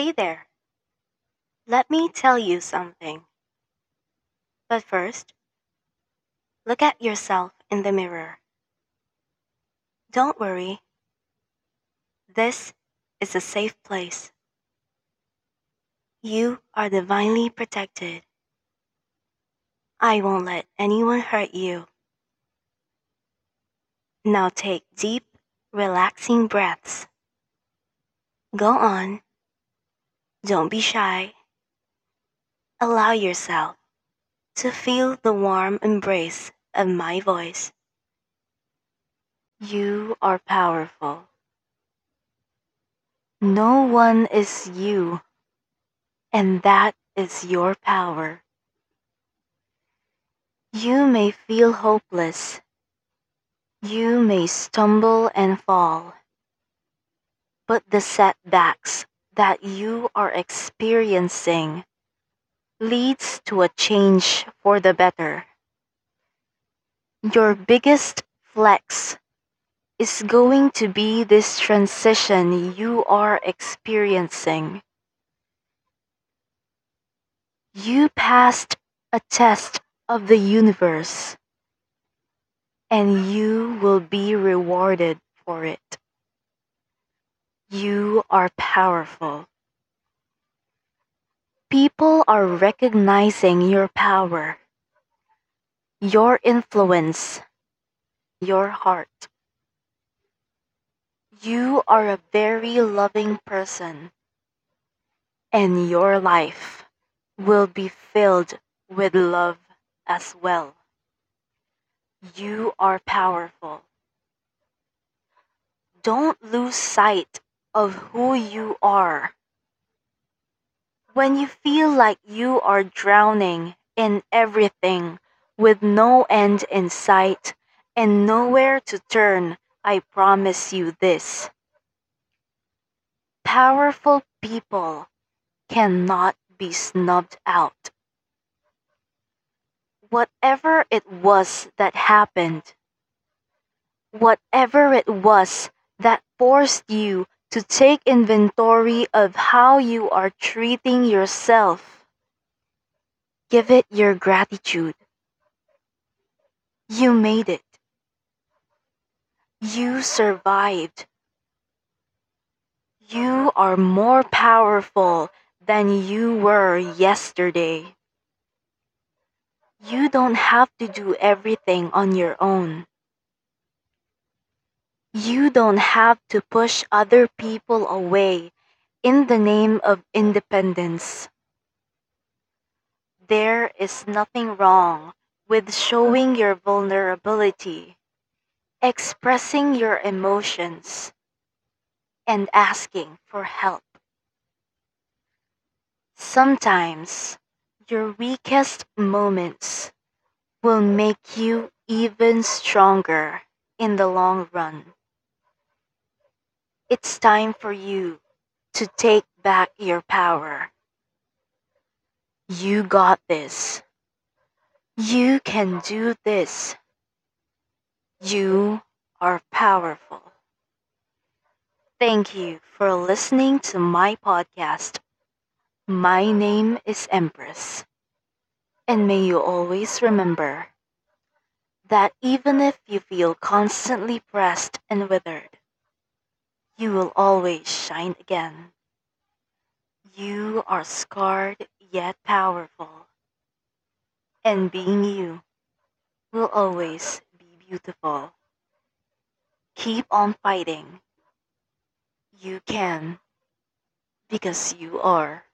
Hey there. Let me tell you something. But first, look at yourself in the mirror. Don't worry. This is a safe place. You are divinely protected. I won't let anyone hurt you. Now take deep, relaxing breaths. Go on. Don't be shy. Allow yourself to feel the warm embrace of my voice. You are powerful. No one is you, and that is your power. You may feel hopeless. You may stumble and fall. But the setbacks that you are experiencing leads to a change for the better. Your biggest flex is going to be this transition you are experiencing. You passed a test of the universe, and you will be rewarded for it. You are powerful. People are recognizing your power, your influence, your heart. You are a very loving person, and your life will be filled with love as well. You are powerful. Don't lose sight of who you are. When you feel like you are drowning in everything with no end in sight and nowhere to turn, I promise you this. Powerful people cannot be snubbed out. Whatever it was that happened, whatever it was that forced you to take inventory of how you are treating yourself. Give it your gratitude. You made it. You survived. You are more powerful than you were yesterday. You don't have to do everything on your own. You don't have to push other people away in the name of independence. There is nothing wrong with showing your vulnerability, expressing your emotions, and asking for help. Sometimes your weakest moments will make you even stronger in the long run. It's time for you to take back your power. You got this. You can do this. You are powerful. Thank you for listening to my podcast. My name is Empress. And may you always remember that even if you feel constantly pressed and withered, you will always shine again. You are scarred yet powerful, and being you will always be beautiful. Keep on fighting. You can, because you are.